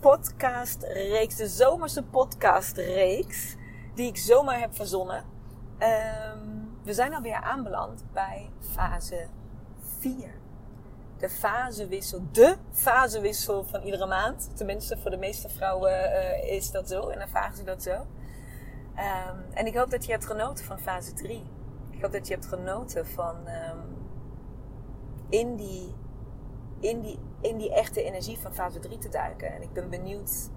podcastreeks, de zomerse podcastreeks, die ik zomaar heb verzonnen. Ehm, we zijn alweer aanbeland bij fase 4. De fasewissel, de fasewissel van iedere maand. Tenminste, voor de meeste vrouwen uh, is dat zo en ervaren ze dat zo. Um, en ik hoop dat je hebt genoten van fase 3. Ik hoop dat je hebt genoten van um, in die in die, in die echte energie van fase 3 te duiken. En ik ben benieuwd.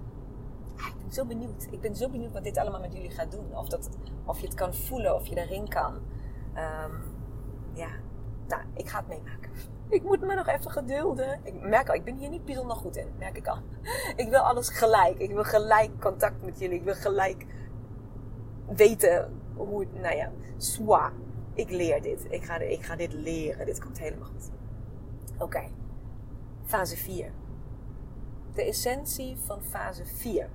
Ah, ik ben zo benieuwd. Ik ben zo benieuwd wat dit allemaal met jullie gaat doen. Of, dat, of je het kan voelen, of je erin kan. Um, ja, nou, ik ga het meemaken. Ik moet me nog even gedulden. Ik merk al, ik ben hier niet bijzonder goed in. Merk ik al. Ik wil alles gelijk. Ik wil gelijk contact met jullie. Ik wil gelijk weten hoe het, nou ja, zwaar. Ik leer dit. Ik ga, ik ga dit leren. Dit komt helemaal goed. Oké. Fase 4. De essentie van fase 4.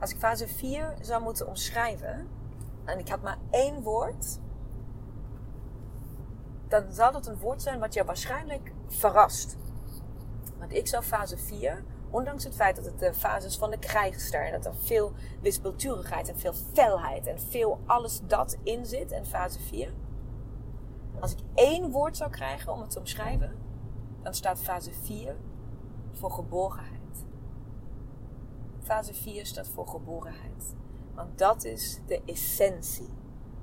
Als ik fase 4 zou moeten omschrijven, en ik had maar één woord, dan zal dat een woord zijn wat je waarschijnlijk verrast. Want ik zou fase 4, ondanks het feit dat het de fase is van de krijgster en dat er veel wispelturigheid en veel felheid en veel alles dat in zit in fase 4. Als ik één woord zou krijgen om het te omschrijven, dan staat fase 4 voor geborenheid. Fase 4 staat voor geborenheid. Want dat is de essentie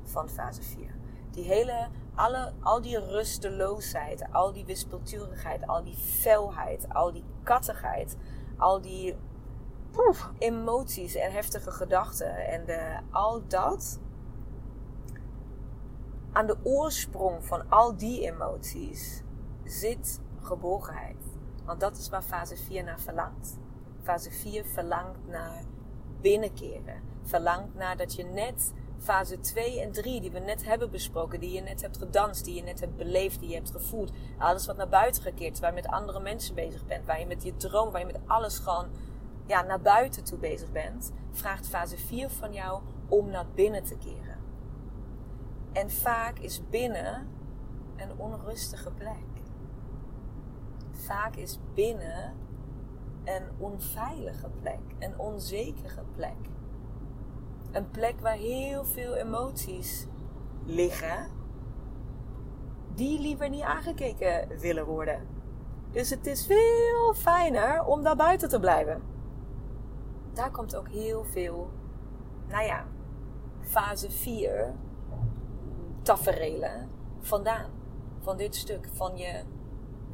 van fase 4. Die hele, alle, al die rusteloosheid, al die wispelturigheid, al die felheid, al die kattigheid, al die poef, emoties en heftige gedachten en de, al dat. Aan de oorsprong van al die emoties zit geborgenheid. Want dat is waar fase 4 naar verlangt. Fase 4 verlangt naar binnenkeren. Verlangt naar dat je net fase 2 en 3, die we net hebben besproken, die je net hebt gedanst, die je net hebt beleefd, die je hebt gevoeld. Alles wat naar buiten gekeerd waar je met andere mensen bezig bent, waar je met je droom, waar je met alles gewoon ja, naar buiten toe bezig bent, vraagt fase 4 van jou om naar binnen te keren. En vaak is binnen een onrustige plek vaak is binnen een onveilige plek, een onzekere plek. Een plek waar heel veel emoties liggen, die liever niet aangekeken willen worden. Dus het is veel fijner om daar buiten te blijven. Daar komt ook heel veel, nou ja, fase 4 taferelen vandaan. Van dit stuk, van je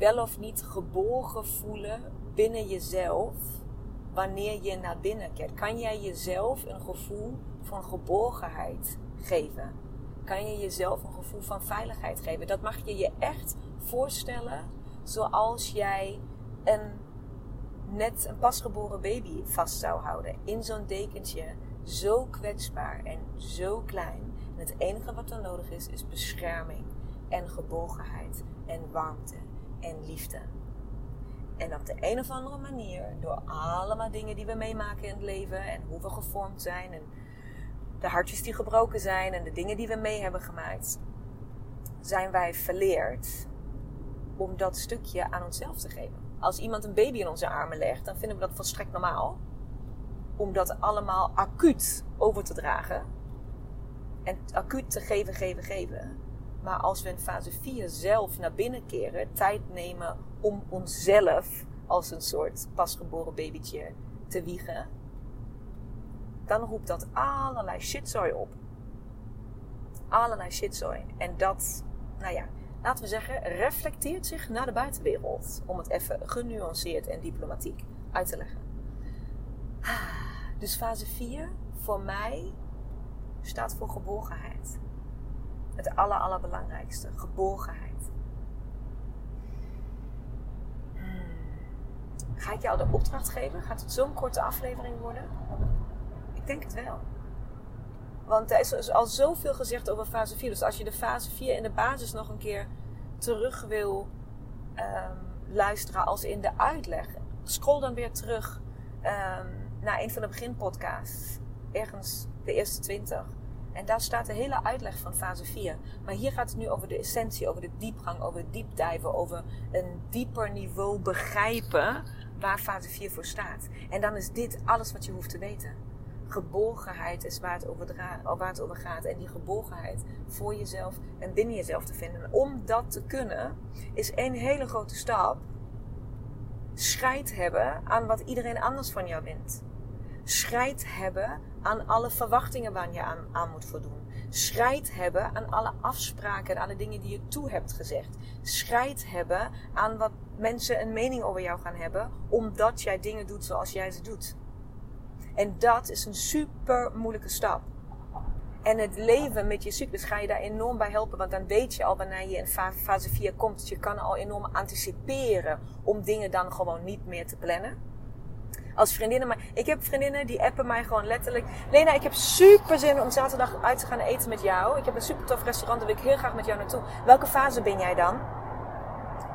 wel of niet geborgen voelen binnen jezelf wanneer je naar binnen kijkt? Kan jij jezelf een gevoel van geborgenheid geven? Kan je jezelf een gevoel van veiligheid geven? Dat mag je je echt voorstellen zoals jij een net een pasgeboren baby vast zou houden in zo'n dekentje, zo kwetsbaar en zo klein. En het enige wat er nodig is, is bescherming en geborgenheid en warmte en liefde. En op de een of andere manier, door allemaal dingen die we meemaken in het leven en hoe we gevormd zijn en de hartjes die gebroken zijn en de dingen die we mee hebben gemaakt, zijn wij verleerd om dat stukje aan onszelf te geven. Als iemand een baby in onze armen legt, dan vinden we dat volstrekt normaal. Om dat allemaal acuut over te dragen. En acuut te geven, geven, geven. Maar als we in fase 4 zelf naar binnen keren, tijd nemen om onszelf als een soort pasgeboren babytje te wiegen, dan roept dat allerlei shitzooi op. Allerlei shitzooi. En dat, nou ja, laten we zeggen, reflecteert zich naar de buitenwereld. Om het even genuanceerd en diplomatiek uit te leggen. Dus fase 4 voor mij staat voor geborgenheid. Het aller, allerbelangrijkste, geborgenheid. Hmm. Ga ik jou de opdracht geven? Gaat het zo'n korte aflevering worden? Ik denk het wel. Want er is al zoveel gezegd over fase 4. Dus als je de fase 4 in de basis nog een keer terug wil um, luisteren als in de uitleg, scroll dan weer terug um, naar een van de beginpodcasts. Ergens de eerste 20. En daar staat de hele uitleg van fase 4. Maar hier gaat het nu over de essentie, over de diepgang, over het diepdijven, over een dieper niveau begrijpen waar fase 4 voor staat. En dan is dit alles wat je hoeft te weten. Geborgenheid is waar het over, waar het gaat. En die geborgenheid voor jezelf en binnen jezelf te vinden. En om dat te kunnen, is één hele grote stap. Scheid hebben aan wat iedereen anders van jou vindt. Scheid hebben aan alle verwachtingen waar je aan, moet voldoen. Scheid hebben aan alle afspraken en alle dingen die je toe hebt gezegd. Scheid hebben aan wat mensen een mening over jou gaan hebben, omdat jij dingen doet zoals jij ze doet. En dat is een super moeilijke stap. En het leven met je cyclus ga je daar enorm bij helpen. Want dan weet je al wanneer je in fase 4 komt. Je kan al enorm anticiperen om dingen dan gewoon niet meer te plannen als vriendinnen. Maar ik heb vriendinnen die appen mij gewoon letterlijk. Lena, ik heb super zin om zaterdag uit te gaan eten met jou. Ik heb een super tof restaurant, daar wil ik heel graag met jou naartoe. Welke fase ben jij dan?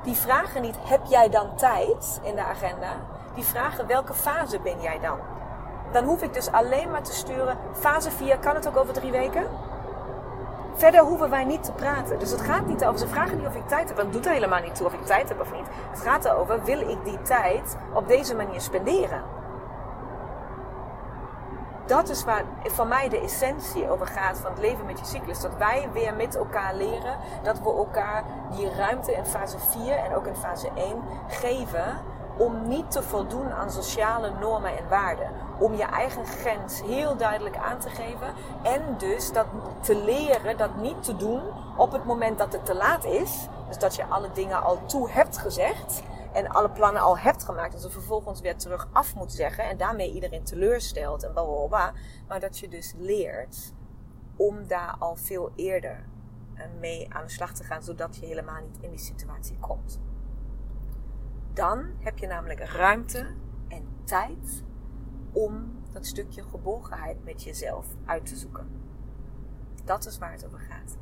Die vragen niet, heb jij dan tijd in de agenda? Die vragen, welke fase ben jij dan? Dan hoef ik dus alleen maar te sturen, fase 4, kan het ook over drie weken? Verder hoeven wij niet te praten. Dus het gaat niet over, ze vragen niet of ik tijd heb. Dat doet er helemaal niet toe of ik tijd heb of niet. Het gaat erover, wil ik die tijd op deze manier spenderen? Dat is waar van mij de essentie over gaat van het leven met je cyclus. Dat wij weer met elkaar leren. Dat we elkaar die ruimte in fase 4 en ook in fase 1 geven om niet te voldoen aan sociale normen en waarden. Om je eigen grens heel duidelijk aan te geven. En dus dat te leren dat niet te doen op het moment dat het te laat is. Dus dat je alle dingen al toe hebt gezegd. En alle plannen al hebt gemaakt. Dat ze vervolgens weer terug af moet zeggen. En daarmee iedereen teleurstelt en blablabla. Maar dat je dus leert om daar al veel eerder mee aan de slag te gaan. Zodat je helemaal niet in die situatie komt. Dan heb je namelijk ruimte en tijd om dat stukje geborgenheid met jezelf uit te zoeken. Dat is waar het over gaat.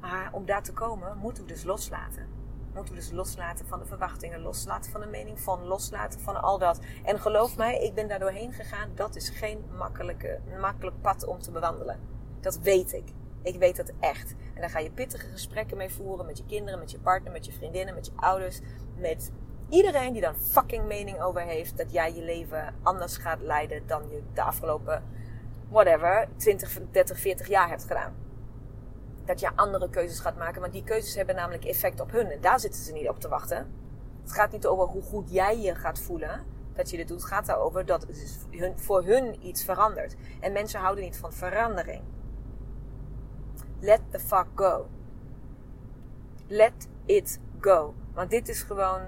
Maar om daar te komen, moeten we dus loslaten. Moeten we dus loslaten van de verwachtingen, loslaten van de mening van, loslaten van al dat. En geloof mij, ik ben daar doorheen gegaan. Dat is geen makkelijke, makkelijk pad om te bewandelen. Dat weet ik. Ik weet dat echt. En daar ga je pittige gesprekken mee voeren met je kinderen, met je partner, met je vriendinnen, met je ouders, met iedereen die dan fucking mening over heeft dat jij je leven anders gaat leiden dan je de afgelopen, whatever, 20, 30, 40 jaar hebt gedaan. Dat je andere keuzes gaat maken, want die keuzes hebben namelijk effect op hun en daar zitten ze niet op te wachten. Het gaat niet over hoe goed jij je gaat voelen dat je dit doet. Het gaat erover dat het voor hun iets verandert. En mensen houden niet van verandering. Let the fuck go. Let it go. Want dit is gewoon.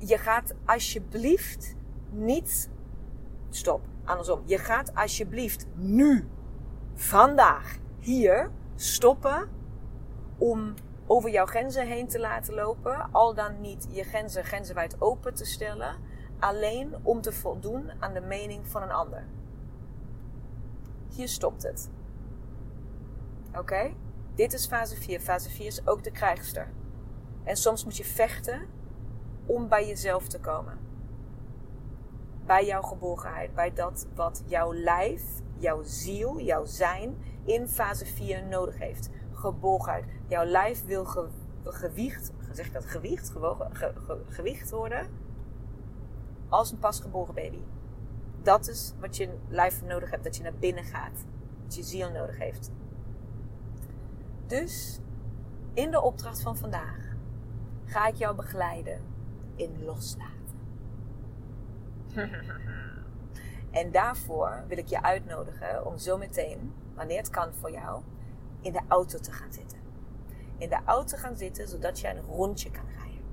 je gaat alsjeblieft niet. Stop, andersom. Je gaat alsjeblieft nu, vandaag, hier stoppen om over jouw grenzen heen te laten lopen. Al dan niet je grenzen grenzenwijd open te stellen. Alleen om te voldoen aan de mening van een ander. Hier stopt het. Oké? Dit is fase 4. Fase 4 is ook de krijgster. En soms moet je vechten om bij jezelf te komen. Bij jouw geborgenheid. Bij dat wat jouw lijf, jouw ziel, jouw zijn in fase 4 nodig heeft. Geborgenheid. Jouw lijf wil ge, gewicht, zeg dat, gewicht, gewogen, gewicht worden als een pasgeboren baby. Dat is wat je lijf nodig hebt, dat je naar binnen gaat. Wat je ziel nodig heeft. Dus in de opdracht van vandaag ga ik jou begeleiden in loslaten. En daarvoor wil ik je uitnodigen om zo meteen, wanneer het kan voor jou, in de auto te gaan zitten. In de auto gaan zitten zodat je een rondje kan rijden.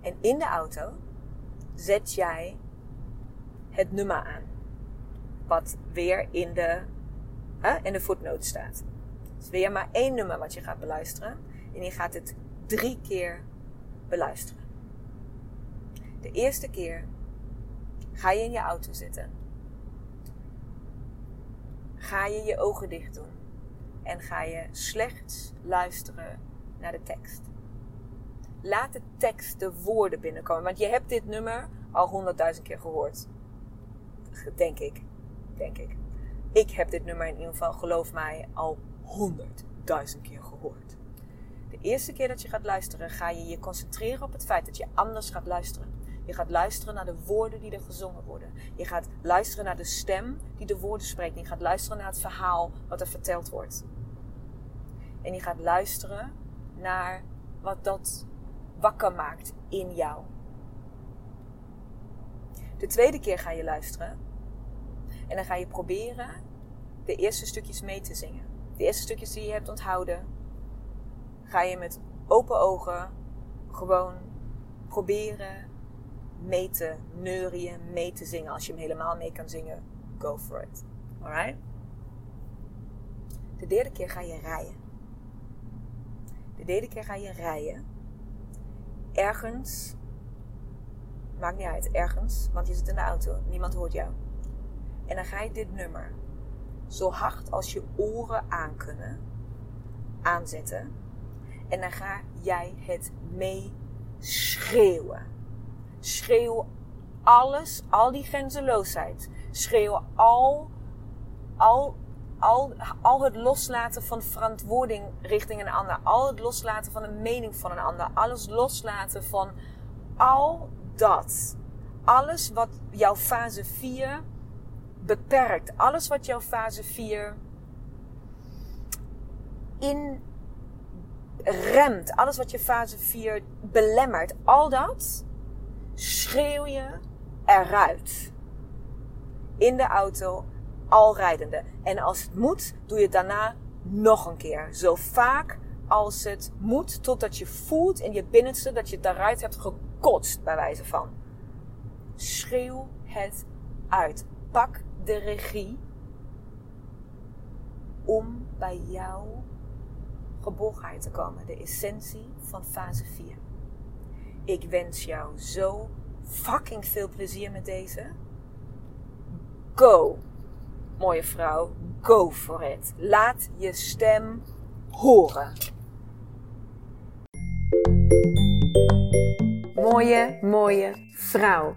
En in de auto zet jij het nummer aan. Wat weer in de, in de footnote staat. Is weer maar één nummer wat je gaat beluisteren. En je gaat het drie keer beluisteren. De eerste keer ga je in je auto zitten. Ga je je ogen dicht doen. En ga je slechts luisteren naar de tekst. Laat de tekst de woorden binnenkomen. Want je hebt dit nummer al honderdduizend keer gehoord. Denk ik. Denk ik. Ik heb dit nummer in ieder geval, geloof mij, al honderdduizend keer gehoord. De eerste keer dat je gaat luisteren, ga je je concentreren op het feit dat je anders gaat luisteren. Je gaat luisteren naar de woorden die er gezongen worden. Je gaat luisteren naar de stem die de woorden spreekt. Je gaat luisteren naar het verhaal wat er verteld wordt. En je gaat luisteren naar wat dat wakker maakt in jou. De tweede keer ga je luisteren. En dan ga je proberen de eerste stukjes mee te zingen. De eerste stukjes die je hebt onthouden, ga je met open ogen gewoon proberen mee te neurien, mee te zingen. Als je hem helemaal mee kan zingen, go for it. Alright? De derde keer ga je rijden. De derde keer ga je rijden. Ergens. Maakt niet uit, ergens. Want je zit in de auto. Niemand hoort jou. En dan ga je dit nummer zo hard als je oren aan kunnen aanzetten. En dan ga jij het mee schreeuwen. Schreeuw alles, al die grenzeloosheid. Schreeuw al, al, al, al het loslaten van verantwoording richting een ander. Al het loslaten van een mening van een ander. Alles loslaten van al dat. Alles wat jouw fase 4 beperkt. Alles wat jouw fase 4 in remt. Alles wat je fase 4 belemmert. Al dat schreeuw je eruit. In de auto, al rijdende. En als het moet, doe je het daarna nog een keer. Zo vaak als het moet, totdat je voelt in je binnenste dat je het eruit hebt gekotst, bij wijze van. Schreeuw het uit. Pak de regie om bij jouw geborgenheid te komen. De essentie van fase 4. Ik wens jou zo fucking veel plezier met deze. Go, mooie vrouw. Go for it. Laat je stem horen. Mooie, mooie vrouw.